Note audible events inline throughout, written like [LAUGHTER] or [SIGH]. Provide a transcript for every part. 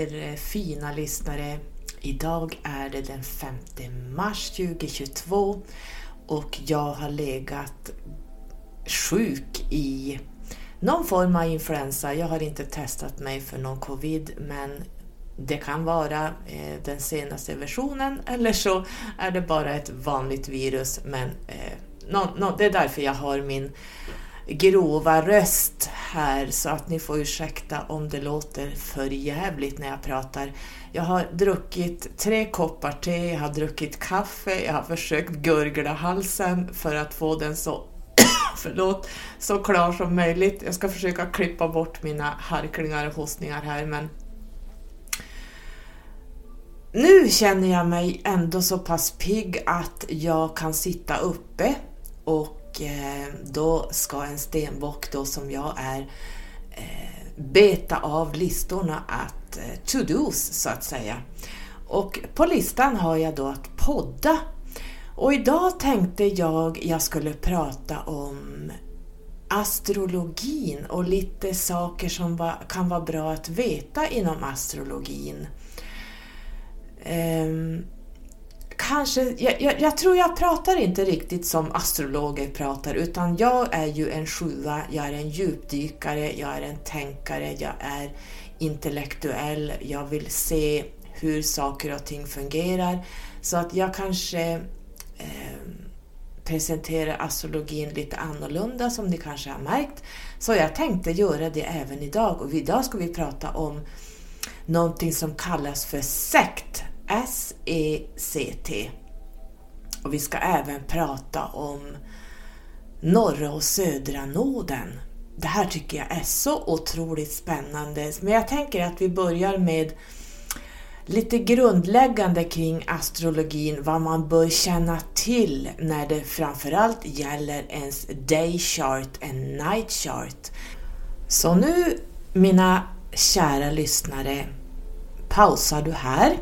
er eh, fina lyssnare. Idag är det den 5 mars 2022 och jag har legat sjuk i någon form av influensa. Jag har inte testat mig för någon covid men det kan vara eh, den senaste versionen [LAUGHS] eller så är det bara ett vanligt virus men eh, det är därför jag har min grova röst här så att ni får ursäkta om det låter för jävligt när jag pratar. Jag har druckit tre koppar te, jag har druckit kaffe, jag har försökt gurgla halsen för att få den så [COUGHS] förlåt, så klar som möjligt. Jag ska försöka klippa bort mina harklingar och hostningar här men nu känner jag mig ändå så pass pigg att jag kan sitta uppe och Eh, då ska en stenbock då som jag är eh, beta av listorna att eh, to-dos så att säga. Och på listan har jag då att podda. Och idag tänkte jag jag skulle prata om astrologin och lite saker som kan vara bra att veta inom astrologin. Um, kanske, jag, jag, jag, tror jag pratar inte riktigt som astrologer pratar utan jag är ju en sjua, jag är en djupdykare, jag är en tänkare, jag är intellektuell, jag vill se hur saker och ting fungerar. Så att jag kanske eh, presenterar astrologin lite annorlunda som ni kanske har märkt. Så jag tänkte göra det även idag och idag ska vi prata om någonting som kallas för sekt S-E-C-T. Och vi ska även prata om norra och södra nåden. Det här tycker jag är så otroligt spännande. Men jag tänker att vi börjar med lite grundläggande kring astrologin, vad man bör känna till när det framförallt gäller ens day chart and night chart. Så nu, mina kära lyssnare, pausar du här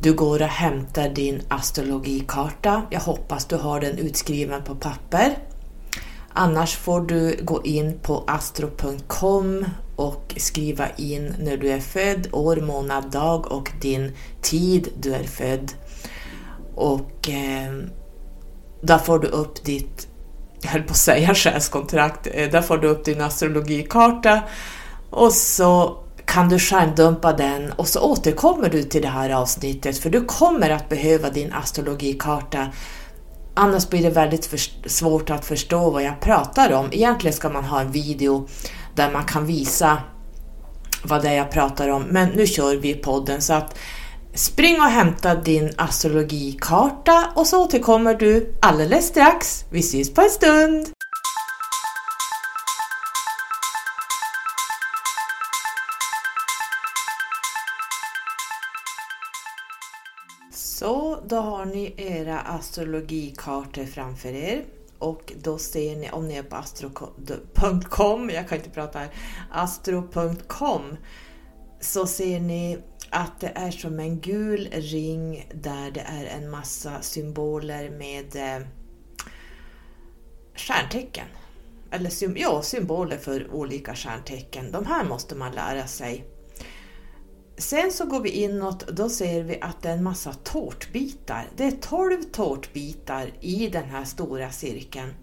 du går och hämtar din astrologikarta. Jag hoppas du har den utskriven på papper. Annars får du gå in på astro.com och skriva in när du är född, år, månad, dag och din tid du är född. Och eh, där får du upp ditt, jag höll på att säga själskontrakt, eh, där får du upp din astrologikarta och så kan du skärmdumpa den och så återkommer du till det här avsnittet för du kommer att behöva din astrologikarta. Annars blir det väldigt svårt att förstå vad jag pratar om. Egentligen ska man ha en video där man kan visa vad det är jag pratar om, men nu kör vi podden så att spring och hämta din astrologikarta och så återkommer du alldeles strax. Vi ses på en stund! Då har ni era astrologikartor framför er och då ser ni, om ni är på astro.com, jag kan inte prata här, astro.com, så ser ni att det är som en gul ring där det är en massa symboler med eh, stjärntecken. Eller ja, symboler för olika stjärntecken. De här måste man lära sig. Sen så går vi inåt, då ser vi att det är en massa tårtbitar. Det är 12 tårtbitar i den här stora cirkeln.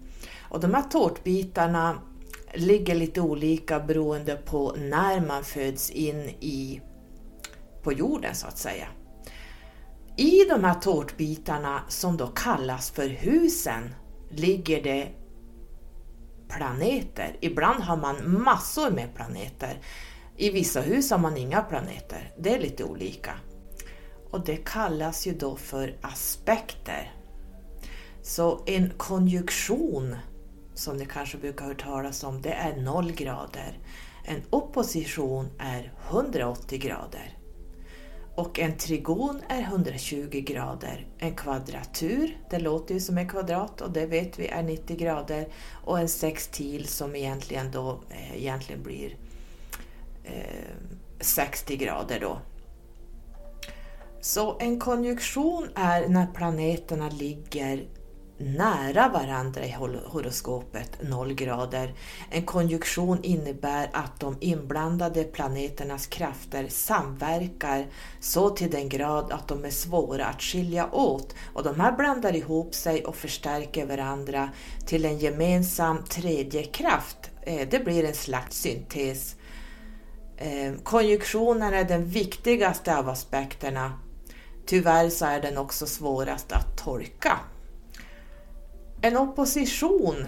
Och de här tårtbitarna ligger lite olika beroende på när man föds in i, på jorden så att säga. I de här tårtbitarna som då kallas för husen ligger det planeter. Ibland har man massor med planeter. I vissa hus har man inga planeter, det är lite olika. Och det kallas ju då för aspekter. Så en konjunktion, som ni kanske brukar höra talas om, det är 0 grader. En opposition är 180 grader. Och en trigon är 120 grader. En kvadratur, det låter ju som en kvadrat och det vet vi är 90 grader. Och en sextil som egentligen då eh, egentligen blir Eh, 60 grader då. Så en konjunktion är när planeterna ligger nära varandra i horoskopet 0 grader. En konjunktion innebär att de inblandade planeternas krafter samverkar så till den grad att de är svåra att skilja åt och de här blandar ihop sig och förstärker varandra till en gemensam tredje kraft. Eh, det blir en slags syntes. Eh, Konjunktionen är den viktigaste av aspekterna. Tyvärr så är den också svårast att tolka. En opposition,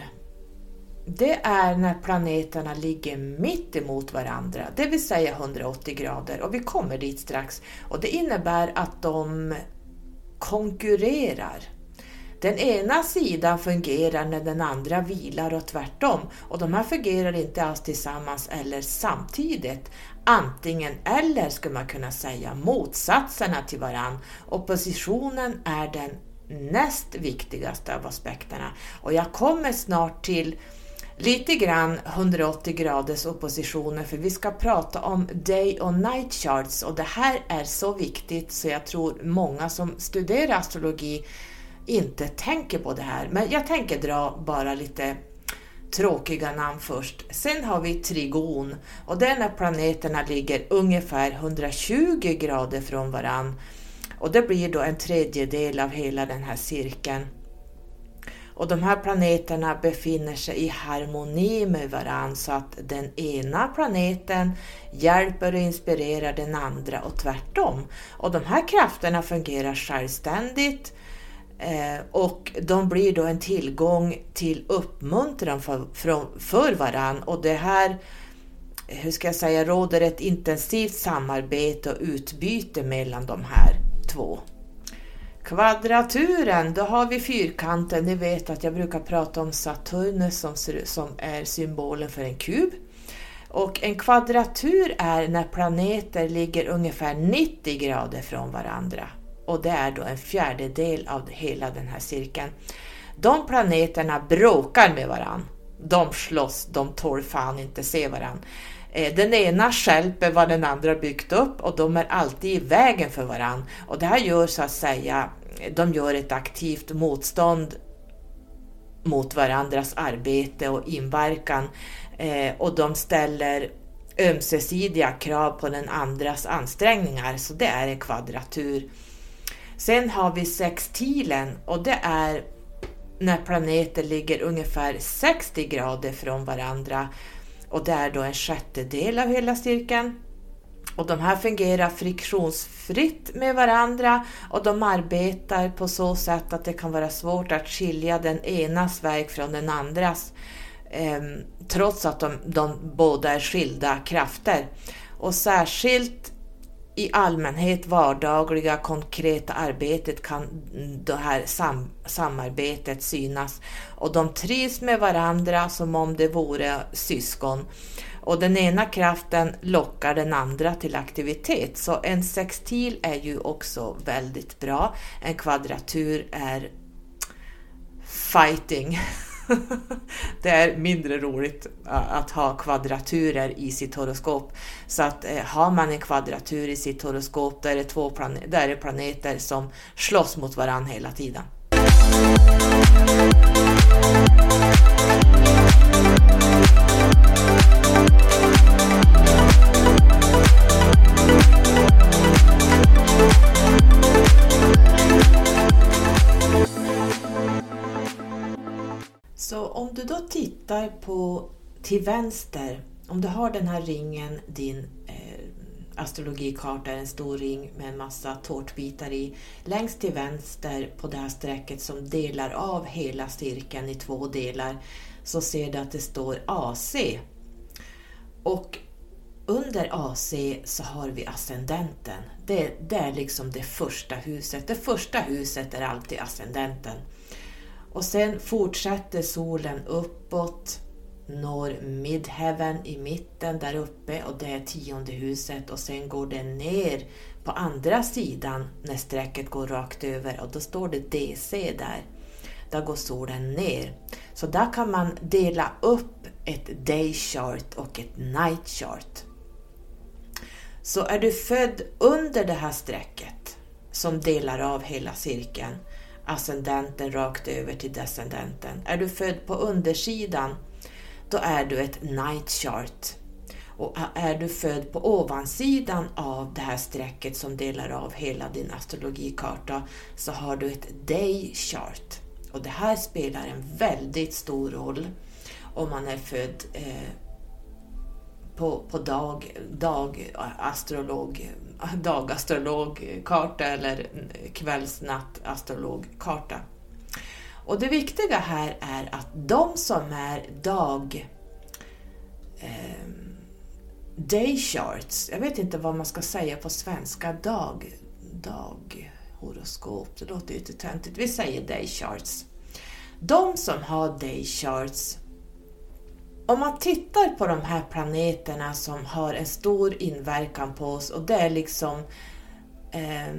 det är när planeterna ligger mitt emot varandra, det vill säga 180 grader och vi kommer dit strax. Och det innebär att de konkurrerar. Den ena sidan fungerar när den andra vilar och tvärtom. Och de här fungerar inte alls tillsammans eller samtidigt. Antingen eller skulle man kunna säga, motsatserna till varann. Oppositionen är den näst viktigaste av aspekterna. Och jag kommer snart till lite grann 180 graders oppositioner för vi ska prata om day och night charts och det här är så viktigt så jag tror många som studerar astrologi inte tänker på det här. Men jag tänker dra bara lite tråkiga namn först. Sen har vi trigon och det är när planeterna ligger ungefär 120 grader från varann och det blir då en tredjedel av hela den här cirkeln. Och de här planeterna befinner sig i harmoni med varandra så att den ena planeten hjälper och inspirerar den andra och tvärtom. Och de här krafterna fungerar självständigt eh, och de blir då en tillgång till uppmuntran för, för, för varann. Och det här hur ska jag säga, råder ett intensivt samarbete och utbyte mellan de här två. Kvadraturen, då har vi fyrkanten. Ni vet att jag brukar prata om Saturnus som, som är symbolen för en kub. Och en kvadratur är när planeter ligger ungefär 90 grader från varandra. Och det är då en fjärdedel av hela den här cirkeln. De planeterna bråkar med varann. De slåss, de tål fan inte se varann. Eh, den ena skälper vad den andra byggt upp och de är alltid i vägen för varann. Och det här gör så att säga, de gör ett aktivt motstånd mot varandras arbete och inverkan eh, och de ställer ömsesidiga krav på den andras ansträngningar, så det är en kvadratur. Sen har vi sextilen och det är när planeter ligger ungefär 60 grader från varandra och det är då en sjättedel av hela cirkeln. Och de här fungerar friktionsfritt med varandra och de arbetar på så sätt att det kan vara svårt att skilja den enas väg från den andras eh, trots att de, de båda är skilda krafter. Och särskilt i allmänhet vardagliga konkreta arbetet kan det här sam samarbetet synas och de trivs med varandra som om det vore syskon. Och den ena kraften lockar den andra till aktivitet. Så en sextil är ju också väldigt bra. En kvadratur är fighting. [LAUGHS] [LAUGHS] det är mindre roligt eh, att ha kvadraturer i sitt horoskop. Så att eh, har man en kvadratur i sitt horoskop där är, två planet, där är det planeter som slåss mot varandra hela tiden. Så om du då tittar på till vänster, om du har den här ringen, din eh, astrologikarta är en stor ring med en massa tårtbitar i. Längst till vänster på det här strecket som delar av hela cirkeln i två delar så ser du att det står AC. Och under AC så har vi ascendenten. Det, det är liksom det första huset. Det första huset är alltid ascendenten. Och sen fortsätter solen uppåt, når midheaven i mitten där uppe och det är tionde huset och sen går den ner på andra sidan när strecket går rakt över och då står det DC där. Där går solen ner. Så där kan man dela upp ett day chart och ett night chart. Så är du född under det här strecket som delar av hela cirkeln ascendenten rakt över till descendenten. Är du född på undersidan, då är du ett night chart. Och är du född på ovansidan av det här strecket som delar av hela din astrologikarta så har du ett day chart. Och det här spelar en väldigt stor roll om man är född eh, på, på dag, dag astrolog, dagastrologkarta eller kvällsnattastrologkarta. Och det viktiga här är att de som är dag eh, day charts, jag vet inte vad man ska säga på svenska, dag, daghoroskop, det låter ju lite töntigt. Vi säger day charts. De som har day charts om man tittar på de här planeterna som har en stor inverkan på oss och det är liksom, eh,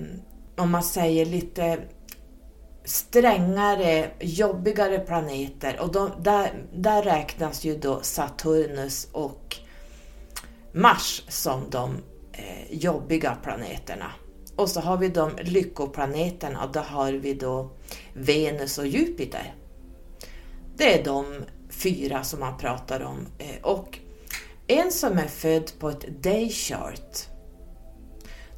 om man säger lite strängare, jobbigare planeter och de, där, där räknas ju då Saturnus och Mars som de eh, jobbiga planeterna. Och så har vi de lyckoplaneterna och då har vi då Venus och Jupiter. Det är de fyra som man pratar om. Eh, och en som är född på ett day chart,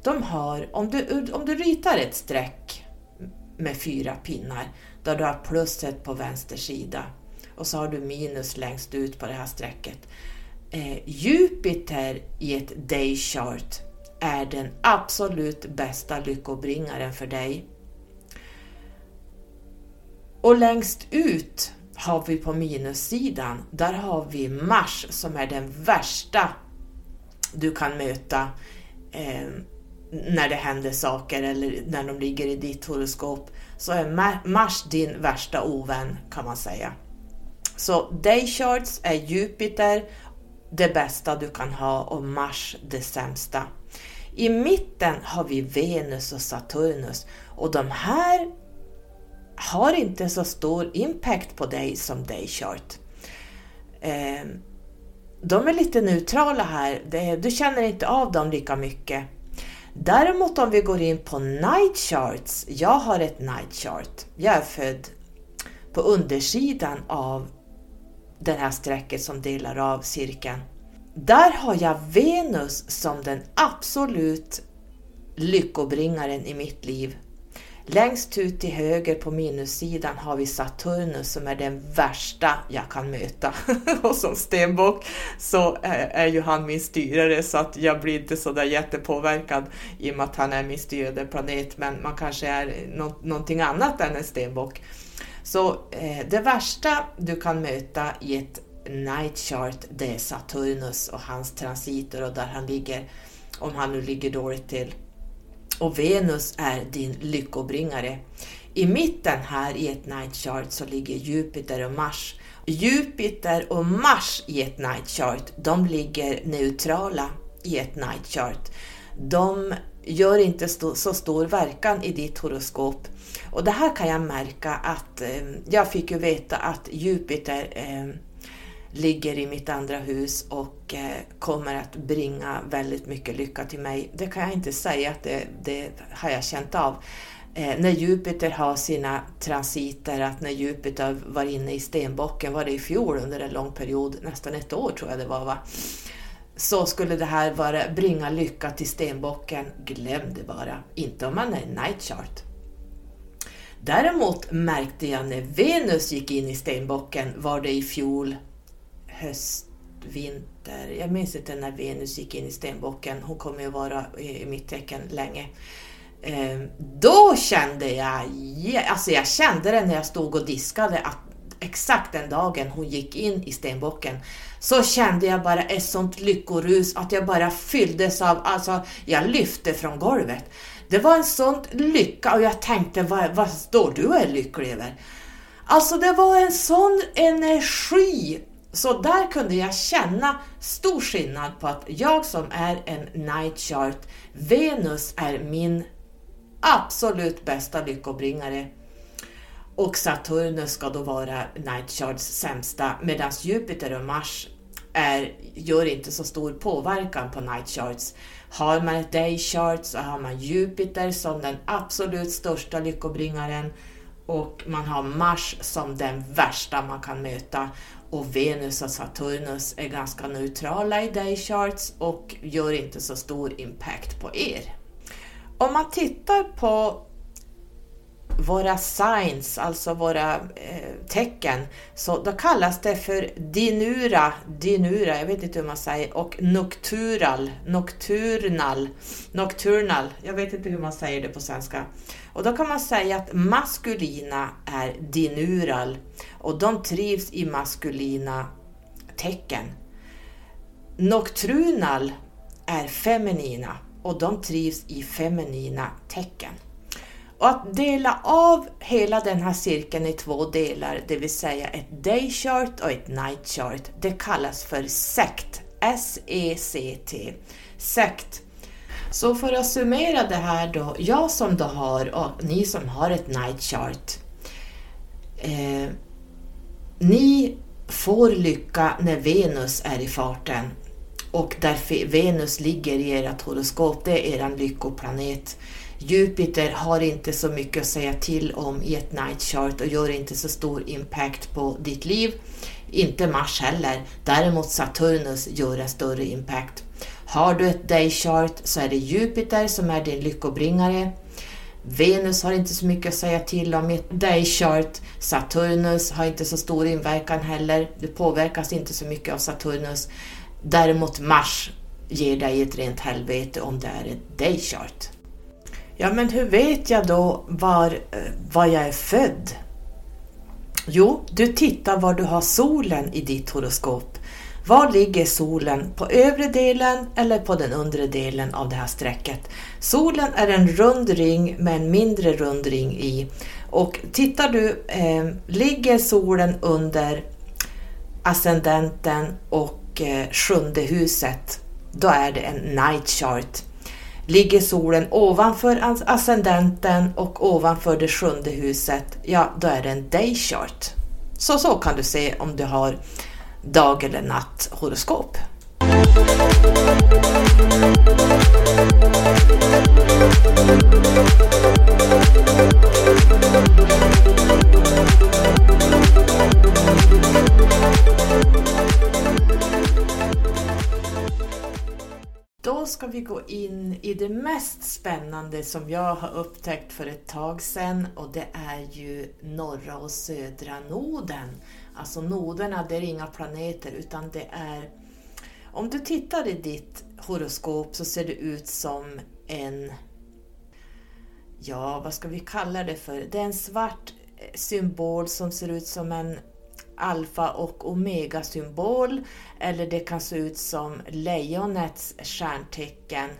de har, om du, om du ritar ett streck med fyra pinnar, där du har plusset på vänster sida och så har du minus längst ut på det här strecket. Eh, Jupiter i ett day chart är den absolut bästa lyckobringaren för dig. Och längst ut har vi på minussidan, där har vi Mars som är den värsta du kan möta eh, när det händer saker eller när de ligger i ditt horoskop. Så är Mars din värsta ovän kan man säga. Så day charts är Jupiter det bästa du kan ha och Mars det sämsta. I mitten har vi Venus och Saturnus och de här har inte så stor impact på dig som daychart. Eh, de är lite neutrala här, du känner inte av dem lika mycket. Däremot om vi går in på night charts, jag har ett night chart. Jag är född på undersidan av det här strecket som delar av cirkeln. Där har jag Venus som den absolut lyckobringaren i mitt liv. Längst ut till höger på minussidan har vi Saturnus som är den värsta jag kan möta. [LAUGHS] och som stenbock så eh, är ju han min styrare så att jag blir inte så där jättepåverkad i och med att han är min styrande planet men man kanske är nå någonting annat än en stenbock. Så eh, det värsta du kan möta i ett night chart det är Saturnus och hans transiter och där han ligger, om han nu ligger dåligt till och Venus är din lyckobringare. I mitten här i ett night chart så ligger Jupiter och Mars. Jupiter och Mars i ett night chart, de ligger neutrala i ett night chart. De gör inte så stor verkan i ditt horoskop. Och det här kan jag märka att eh, jag fick ju veta att Jupiter eh, ligger i mitt andra hus och eh, kommer att bringa väldigt mycket lycka till mig. Det kan jag inte säga att det, det har jag känt av. Eh, när Jupiter har sina transiter, att när Jupiter var inne i stenbocken, var det i fjol under en lång period, nästan ett år tror jag det var va? Så skulle det här vara, bringa lycka till stenbocken, glöm det bara. Inte om man är night chart. Däremot märkte jag när Venus gick in i stenbocken var det i fjol höst, vinter. Jag minns inte när Venus gick in i stenbocken. Hon kommer ju vara i mitt tecken länge. Ehm, då kände jag, alltså jag kände det när jag stod och diskade att exakt den dagen hon gick in i stenbocken så kände jag bara ett sånt lyckorus att jag bara fylldes av, alltså jag lyfte från golvet. Det var en sån lycka och jag tänkte, vad, vad står du och är lycklig över? Alltså det var en sån energi så där kunde jag känna stor skillnad på att jag som är en night chart, Venus är min absolut bästa lyckobringare och Saturnus ska då vara night charts sämsta medan Jupiter och Mars är, gör inte så stor påverkan på night charts. Har man ett day chart så har man Jupiter som den absolut största lyckobringaren och man har Mars som den värsta man kan möta och Venus och Saturnus är ganska neutrala i day charts och gör inte så stor impact på er. Om man tittar på våra signs, alltså våra eh, tecken, så då kallas det för dinura, dinura, jag vet inte hur man säger, och noctural, nocturnal, nocturnal, jag vet inte hur man säger det på svenska. Och då kan man säga att maskulina är dinural och de trivs i maskulina tecken. Nocturnal är feminina och de trivs i feminina tecken. Och att dela av hela den här cirkeln i två delar, det vill säga ett day chart och ett night chart, det kallas för sekt. S-E-C-T. Sekt. Så för att summera det här då, jag som då har och ni som har ett night chart. Eh, ni får lycka när Venus är i farten och där Venus ligger i ert horoskop, det är er lyckoplanet. Jupiter har inte så mycket att säga till om i ett night chart och gör inte så stor impact på ditt liv. Inte Mars heller. Däremot Saturnus gör en större impact. Har du ett day chart så är det Jupiter som är din lyckobringare. Venus har inte så mycket att säga till om i ett day chart. Saturnus har inte så stor inverkan heller. Du påverkas inte så mycket av Saturnus. Däremot Mars ger dig ett rent helvete om det är ett day chart. Ja, men hur vet jag då var, eh, var jag är född? Jo, du tittar var du har solen i ditt horoskop. Var ligger solen? På övre delen eller på den undre delen av det här strecket? Solen är en rund ring med en mindre rund ring i. Och tittar du, eh, ligger solen under ascendenten och eh, sjunde huset, då är det en night chart. Ligger solen ovanför ascendenten och ovanför det sjunde huset, ja då är det en day chart. Så så kan du se om du har dag eller natt horoskop. Då ska vi gå in i det mest spännande som jag har upptäckt för ett tag sedan och det är ju norra och södra noden. Alltså noderna, det är inga planeter utan det är... Om du tittar i ditt horoskop så ser det ut som en... Ja, vad ska vi kalla det för? Det är en svart eh, symbol som ser ut som en alfa och omega symbol eller det kan se ut som lejonets stjärntecken.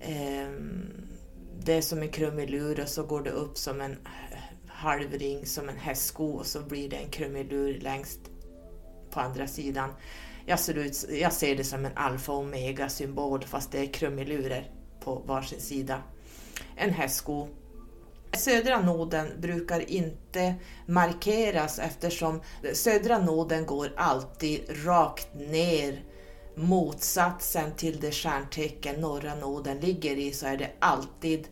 Ehm, det är som en krumelur och så går det upp som en halvring som en hästsko och så blir det en krumelur längst på andra sidan. Jag ser, ut, jag ser det som en alfa och omega symbol fast det är krumelurer på varsin sida. En hästsko Södra noden brukar inte markeras eftersom södra noden går alltid rakt ner motsatsen till det stjärntecken norra noden ligger i så är det alltid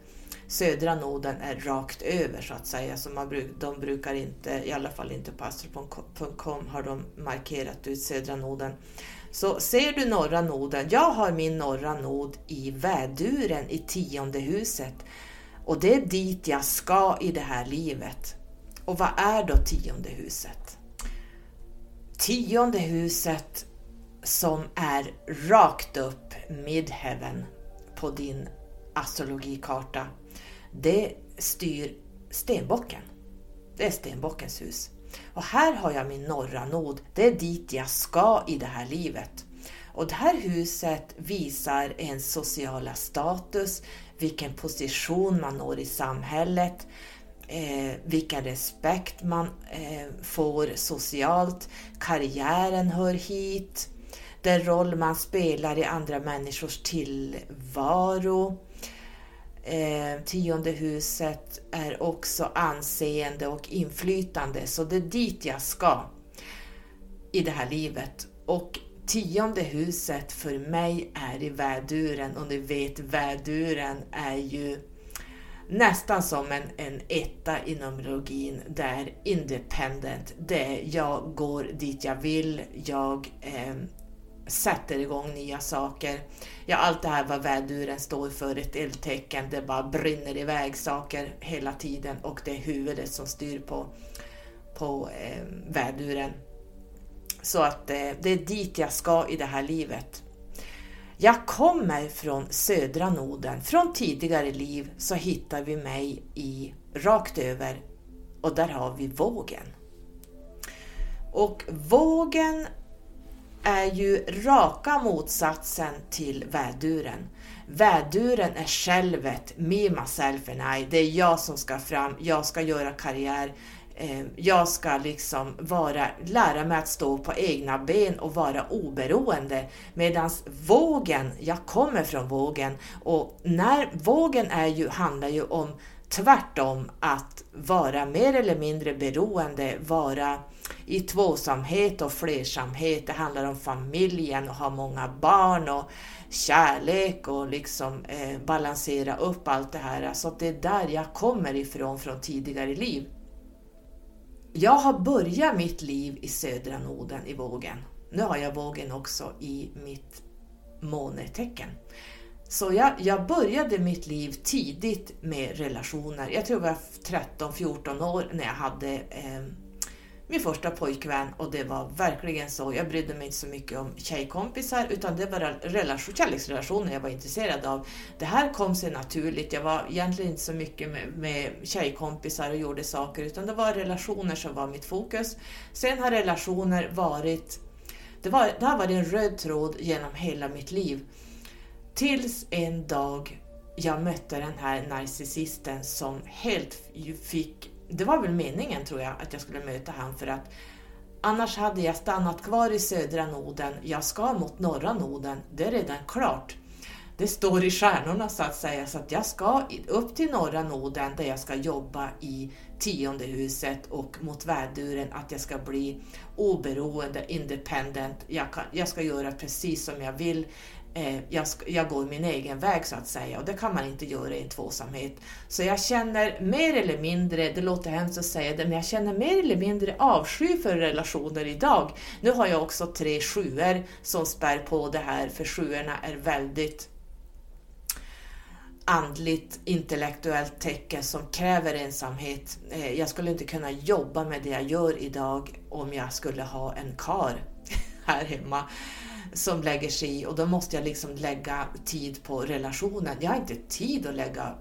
södra noden är rakt över så att säga. Så man bruk, de brukar inte, i alla fall inte på astro.com har de markerat ut södra noden. Så ser du norra noden, jag har min norra nod i väduren i tionde huset. Och det är dit jag ska i det här livet. Och vad är då tionde huset? Tionde huset som är rakt upp midheaven på din astrologikarta, det styr stenbocken. Det är stenbockens hus. Och här har jag min norra nod. Det är dit jag ska i det här livet. Och det här huset visar en sociala status, vilken position man når i samhället, eh, vilken respekt man eh, får socialt, karriären hör hit, den roll man spelar i andra människors tillvaro. Eh, tionde huset är också anseende och inflytande, så det är dit jag ska i det här livet. Och tionde huset för mig är i väduren och ni vet väduren är ju nästan som en, en etta i Numerologin där independent, det är jag går dit jag vill, jag eh, sätter igång nya saker. Ja, allt det här vad väduren står för, ett eldtecken, det bara brinner iväg saker hela tiden och det är huvudet som styr på, på eh, väduren. Så att eh, det är dit jag ska i det här livet. Jag kommer från södra Norden, Från tidigare liv så hittar vi mig i rakt över och där har vi vågen. Och vågen är ju raka motsatsen till väduren. Väduren är självet, me, myself and I. Det är jag som ska fram, jag ska göra karriär, Eh, jag ska liksom vara, lära mig att stå på egna ben och vara oberoende. Medan vågen, jag kommer från vågen och när vågen är ju, handlar ju om tvärtom att vara mer eller mindre beroende, vara i tvåsamhet och flersamhet. Det handlar om familjen och ha många barn och kärlek och liksom eh, balansera upp allt det här. Så det är där jag kommer ifrån från tidigare liv. Jag har börjat mitt liv i södra noden i vågen. Nu har jag vågen också i mitt månetecken. Så jag, jag började mitt liv tidigt med relationer. Jag tror jag var 13-14 år när jag hade eh, min första pojkvän och det var verkligen så. Jag brydde mig inte så mycket om tjejkompisar utan det var relation, kärleksrelationer jag var intresserad av. Det här kom sig naturligt. Jag var egentligen inte så mycket med, med tjejkompisar och gjorde saker utan det var relationer som var mitt fokus. Sen har relationer varit, det, var, det har varit en röd tråd genom hela mitt liv. Tills en dag jag mötte den här narcissisten som helt fick det var väl meningen tror jag att jag skulle möta han för att annars hade jag stannat kvar i södra Norden. Jag ska mot norra Norden, det är redan klart. Det står i stjärnorna så att säga, så att jag ska upp till norra Norden där jag ska jobba i tionde huset och mot väduren att jag ska bli oberoende, independent. Jag, kan, jag ska göra precis som jag vill Eh, jag, jag går min egen väg så att säga och det kan man inte göra i en tvåsamhet. Så jag känner mer eller mindre, det låter hemskt att säga det, men jag känner mer eller mindre avsky för relationer idag. Nu har jag också tre sjuor som spär på det här, för sjuorna är väldigt andligt, intellektuellt tecken som kräver ensamhet. Eh, jag skulle inte kunna jobba med det jag gör idag om jag skulle ha en kar [LAUGHS] här hemma som lägger sig i och då måste jag liksom lägga tid på relationen. Jag har inte tid att lägga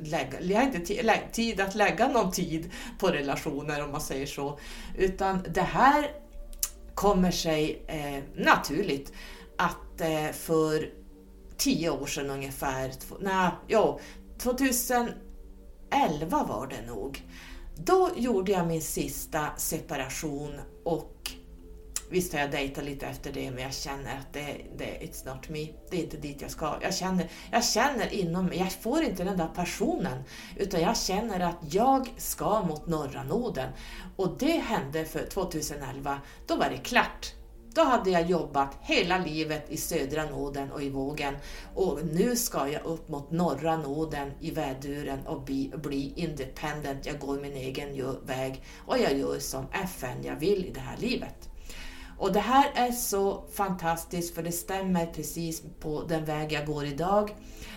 Lägga, jag har inte tid att lägga någon tid på relationer om man säger så. Utan det här kommer sig eh, naturligt att eh, för tio år sedan ungefär, nej, jo, 2011 var det nog. Då gjorde jag min sista separation och Visst har jag dejtat lite efter det, men jag känner att det, det it's not me. Det är inte dit jag ska. Jag känner, jag känner inom mig, jag får inte den där passionen, utan jag känner att jag ska mot norra noden. Och det hände för 2011. Då var det klart. Då hade jag jobbat hela livet i södra noden och i vågen och nu ska jag upp mot norra noden i väduren och bli, bli independent. Jag går min egen väg och jag gör som FN jag vill i det här livet. Och det här är så fantastiskt för det stämmer precis på den väg jag går idag.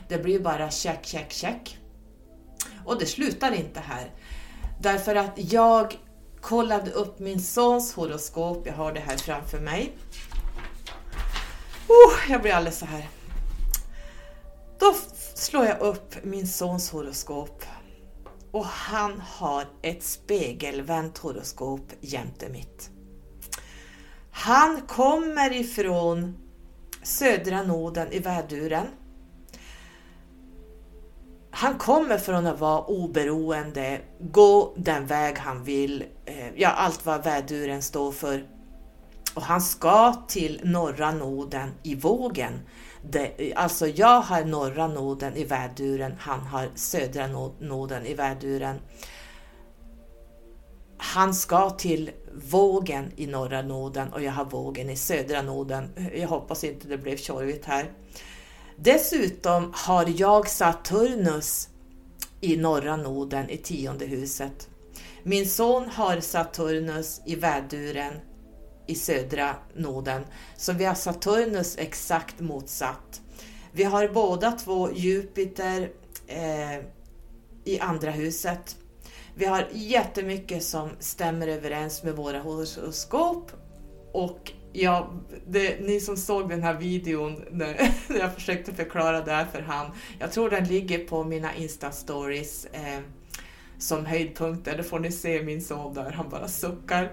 Det blir bara check, check, check. Och det slutar inte här. Därför att jag kollade upp min sons horoskop, jag har det här framför mig. Oh, jag blir alldeles så här. Då slår jag upp min sons horoskop och han har ett spegelvänt horoskop jämte mitt. Han kommer ifrån södra noden i väduren. Han kommer från att vara oberoende, gå den väg han vill, eh, ja allt vad väduren står för. Och han ska till norra noden i vågen. Det, alltså jag har norra noden i väduren, han har södra noden i väduren. Han ska till vågen i norra noden och jag har vågen i södra noden. Jag hoppas inte det blev tjorvigt här. Dessutom har jag Saturnus i norra noden i tionde huset. Min son har Saturnus i väduren i södra noden, så vi har Saturnus exakt motsatt. Vi har båda två Jupiter eh, i andra huset. Vi har jättemycket som stämmer överens med våra horoskop och ja, det, ni som såg den här videon när, [LAUGHS] när jag försökte förklara det här för han, jag tror den ligger på mina Insta-stories eh, som höjdpunkter, då får ni se min son där, han bara suckar.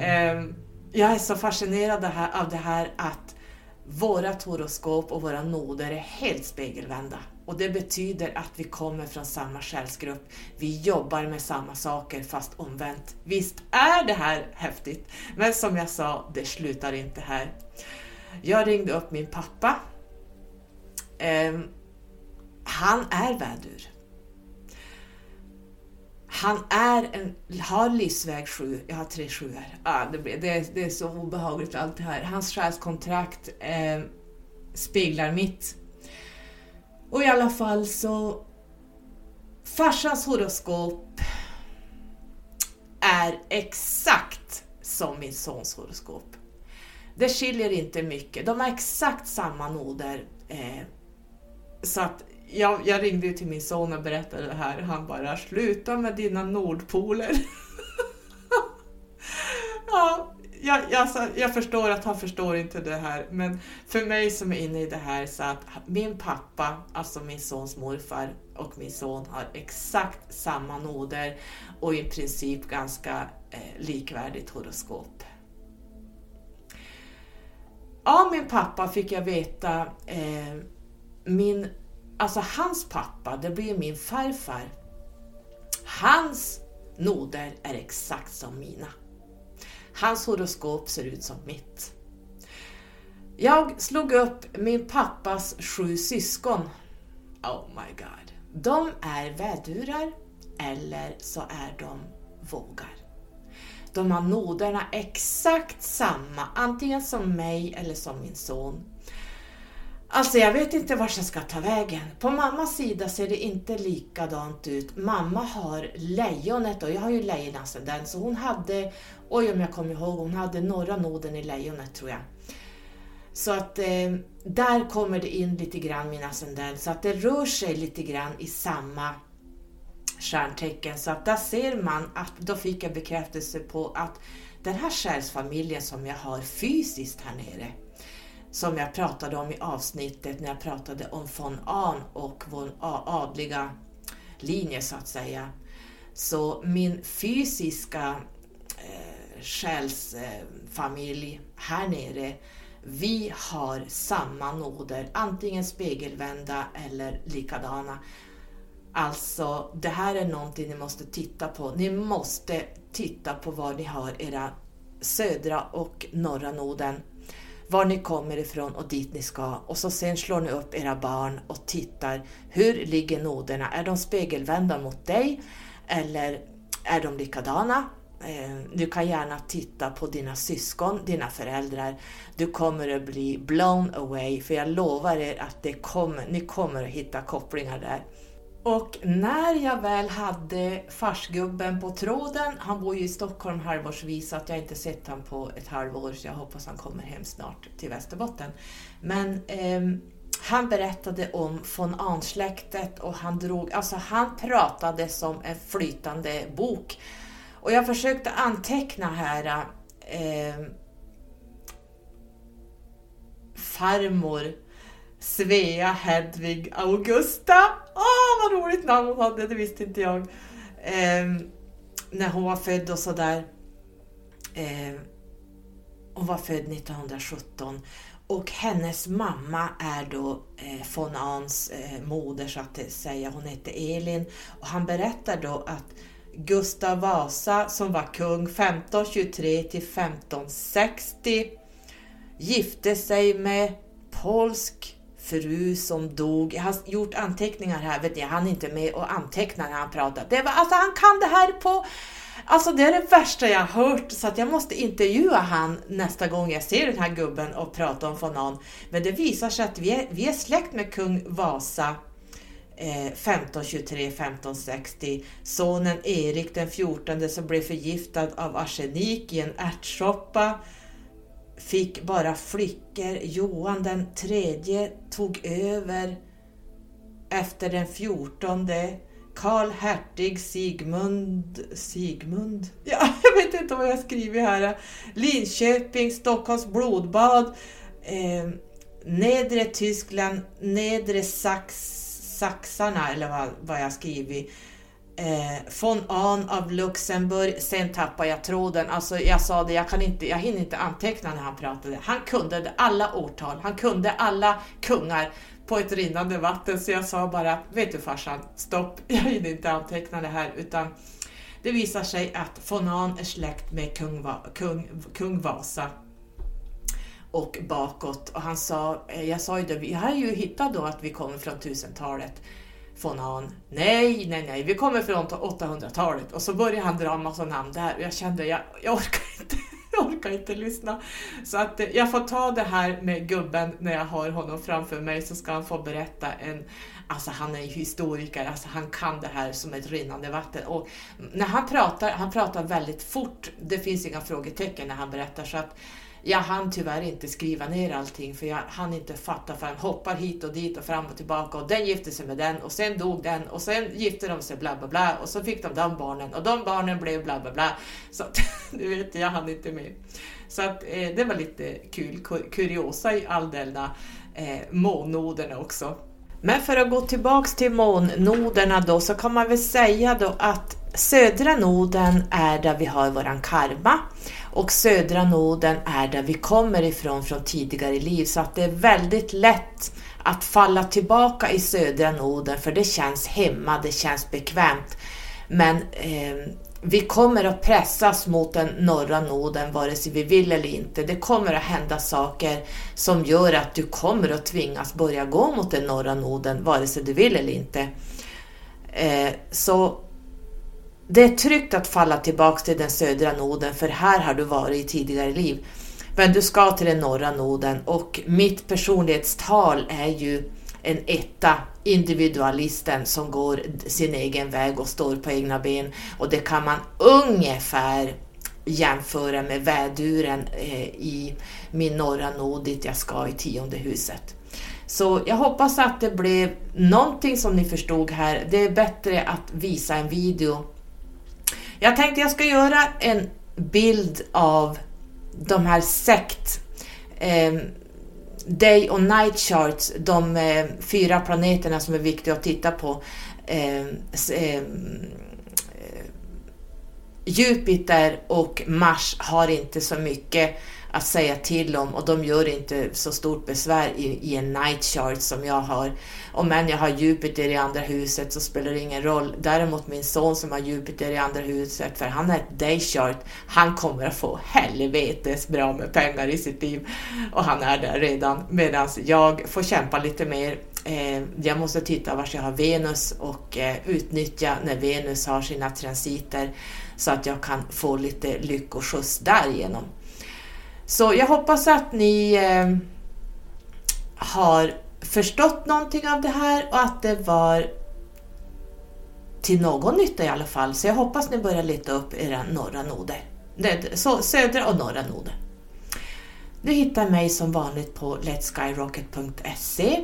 Eh, jag är så fascinerad av det här att våra horoskop och våra noder är helt spegelvända. Och det betyder att vi kommer från samma själsgrupp. Vi jobbar med samma saker fast omvänt. Visst är det här häftigt? Men som jag sa, det slutar inte här. Jag ringde upp min pappa. Eh, han är vädur. Han är en, har livsväg 7, jag har tre sjuor. Ah, det, det, det är så obehagligt allt det här. Hans själskontrakt eh, speglar mitt. Och i alla fall så, farsans horoskop är exakt som min sons horoskop. Det skiljer inte mycket, de har exakt samma noder. Eh, så att jag, jag ringde ju till min son och berättade det här. Han bara, sluta med dina nordpoler. [LAUGHS] jag, jag, alltså, jag, förstår att han förstår inte det här, men för mig som är inne i det här så att min pappa, alltså min sons morfar och min son har exakt samma noder och i princip ganska eh, likvärdigt horoskop. Av min pappa fick jag veta eh, min alltså hans pappa, det blir min farfar. Hans noder är exakt som mina. Hans horoskop ser ut som mitt. Jag slog upp min pappas sju syskon. Oh my god. De är vädurar eller så är de vågar. De har noderna exakt samma, antingen som mig eller som min son. Alltså jag vet inte vart jag ska ta vägen. På mammas sida ser det inte likadant ut. Mamma har lejonet och jag har ju lejonascendent så hon hade, oj om jag kommer ihåg, hon hade norra noden i lejonet tror jag. Så att eh, där kommer det in lite grann min ascendent så att det rör sig lite grann i samma stjärntecken. Så att där ser man att då fick jag bekräftelse på att den här själsfamiljen som jag har fysiskt här nere som jag pratade om i avsnittet när jag pratade om von Ahn och vår adliga linje så att säga. Så min fysiska eh, själsfamilj eh, här nere, vi har samma noder, antingen spegelvända eller likadana. Alltså, det här är någonting ni måste titta på. Ni måste titta på var ni har era södra och norra noden var ni kommer ifrån och dit ni ska och så sen slår ni upp era barn och tittar hur ligger noderna? Är de spegelvända mot dig eller är de likadana? Eh, du kan gärna titta på dina syskon, dina föräldrar. Du kommer att bli blown away för jag lovar er att det kommer, ni kommer att hitta kopplingar där. Och när jag väl hade farsgubben på tråden, han bor ju i Stockholm halvårsvis så att jag inte sett honom på ett halvår så jag hoppas han kommer hem snart till Västerbotten. Men eh, han berättade om von Ahn-släktet och han drog, alltså han pratade som en flytande bok. Och jag försökte anteckna här eh, farmor Svea Hedvig Augusta. Åh, oh, vad roligt namn hon hade, det visste inte jag. Eh, när hon var född och sådär. Eh, hon var född 1917 och hennes mamma är då eh, von Ahns eh, moder så att säga. Hon hette Elin och han berättar då att Gustav Vasa som var kung 1523 till 1560 gifte sig med polsk fru som dog. Jag har gjort anteckningar här, vet ni, han är inte med och antecknar när han pratar. Det var, alltså han kan det här på... Alltså det är det värsta jag har hört så att jag måste intervjua han nästa gång jag ser den här gubben och prata om för någon. Men det visar sig att vi är, vi är släkt med kung Vasa eh, 1523 1560. Sonen Erik den 14 som blev förgiftad av arsenik i en ärtsoppa fick bara flickor. Johan den tredje tog över efter den 14 Karl Hertig Sigmund, Sigmund? [LAUGHS] Ja, jag vet inte vad jag skriver här. Linköping, Stockholms blodbad, eh, Nedre Tyskland, Nedre Sax, Saxarna eller vad, vad jag skrivit. Eh, von Ahn av Luxemburg, sen tappade jag tråden. Alltså jag sa det, jag, kan inte, jag hinner inte anteckna när han pratade. Han kunde alla årtal, han kunde alla kungar på ett rinnande vatten så jag sa bara, vet du farsan, stopp, [LAUGHS] jag hinner inte anteckna det här utan det visar sig att von Ahn är släkt med kung, kung, kung Vasa och bakåt och han sa, eh, jag sa ju det, vi har ju hittat då att vi kommer från 1000-talet von Ahn. Nej, nej, nej, vi kommer från 800-talet och så började han dra en massa namn där och jag kände, jag, jag orkar [LAUGHS] inte jag orkar inte lyssna. Så att eh, jag får ta det här med gubben när jag har honom framför mig så ska han få berätta en Alltså han är ju historiker, alltså han kan det här som ett rinnande vatten. Och när han pratar, han pratar väldigt fort. Det finns inga frågetecken när han berättar så att jag hann tyvärr inte skriva ner allting för jag hann inte fatta för han hoppar hit och dit och fram och tillbaka och den gifte sig med den och sen dog den och sen gifte de sig bla bla bla och så fick de de barnen och de barnen blev bla bla bla. Så att, [LAUGHS] du vet, jag hann inte med. Så att eh, det var lite kul, kuriosa i all denna eh, månnoderna också. Men för att gå tillbaks till månnoderna då så kan man väl säga då att södra noden är där vi har våran karma och södra noden är där vi kommer ifrån från tidigare liv så att det är väldigt lätt att falla tillbaka i södra noden för det känns hemma, det känns bekvämt. Men eh, vi kommer att pressas mot den norra noden vare sig vi vill eller inte. Det kommer att hända saker som gör att du kommer att tvingas börja gå mot den norra noden vare sig du vill eller inte. Eh, så det är tryggt att falla tillbaks till den södra noden för här har du varit i tidigare liv. Men du ska till den norra noden och mitt personlighetstal är ju en etta, individualisten som går sin egen väg och står på egna ben. Och det kan man ungefär jämföra med väduren eh, i min norra nod dit jag ska i tionde huset. Så jag hoppas att det blev någonting som ni förstod här. Det är bättre att visa en video jag tänkte jag ska göra en bild av de här sekt eh, Day och Night Charts, de eh, fyra planeterna som är viktiga att titta på. Eh, eh Jupiter och Mars har inte så mycket att säga till om och de gör inte så stort besvär i, i en night chart som jag har. Om än jag har Jupiter i andra huset så spelar det ingen roll. Däremot min son som har Jupiter i andra huset, för han är ett day chart, han kommer att få helvetes bra med pengar i sitt liv. Och han är där redan, medan jag får kämpa lite mer. Eh, jag måste titta var jag har Venus och eh, utnyttja när Venus har sina transiter så att jag kan få lite lyckoskjuts därigenom. Så jag hoppas att ni eh, har förstått någonting av det här och att det var till någon nytta i alla fall. Så jag hoppas ni börjar leta upp era norra noder. Så, södra och norra noder. Du hittar mig som vanligt på letskyrocket.se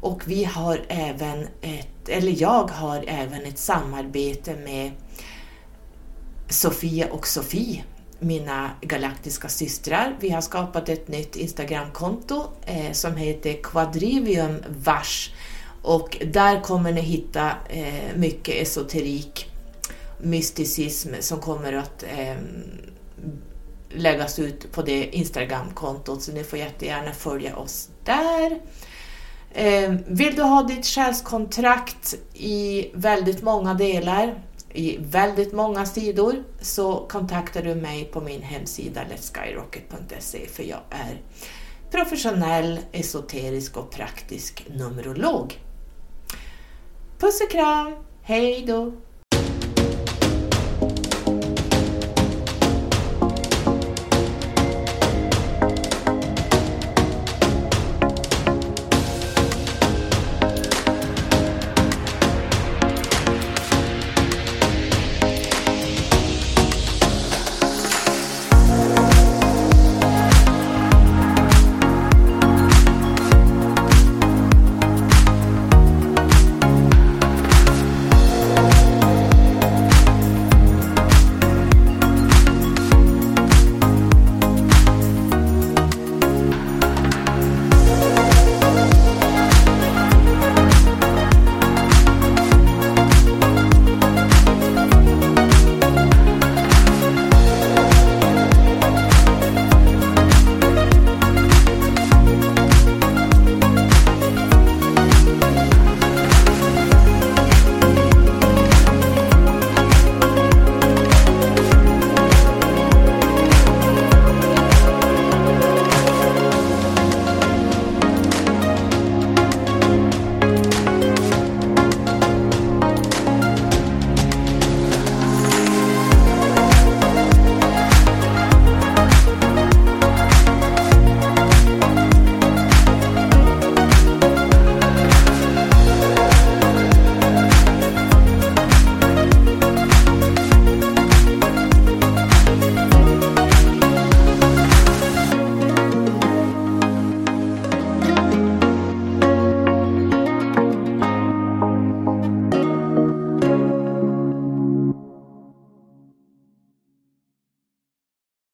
och vi har även ett, eller jag har även ett samarbete med Sofia och Sofie mina galaktiska systrar. Vi har skapat ett nytt Instagramkonto eh, som heter Quadrivium Vars och där kommer ni hitta eh, mycket esoterik, mysticism som kommer att eh, läggas ut på det Instagramkontot så ni får jättegärna följa oss där. Ehm, vill du ha ditt själskontrakt i väldigt många delar i väldigt många sidor så kontaktar du mig på min hemsida letskyrocket.se för jag är professionell, esoterisk och praktisk numerolog. Puss och kram, hej då!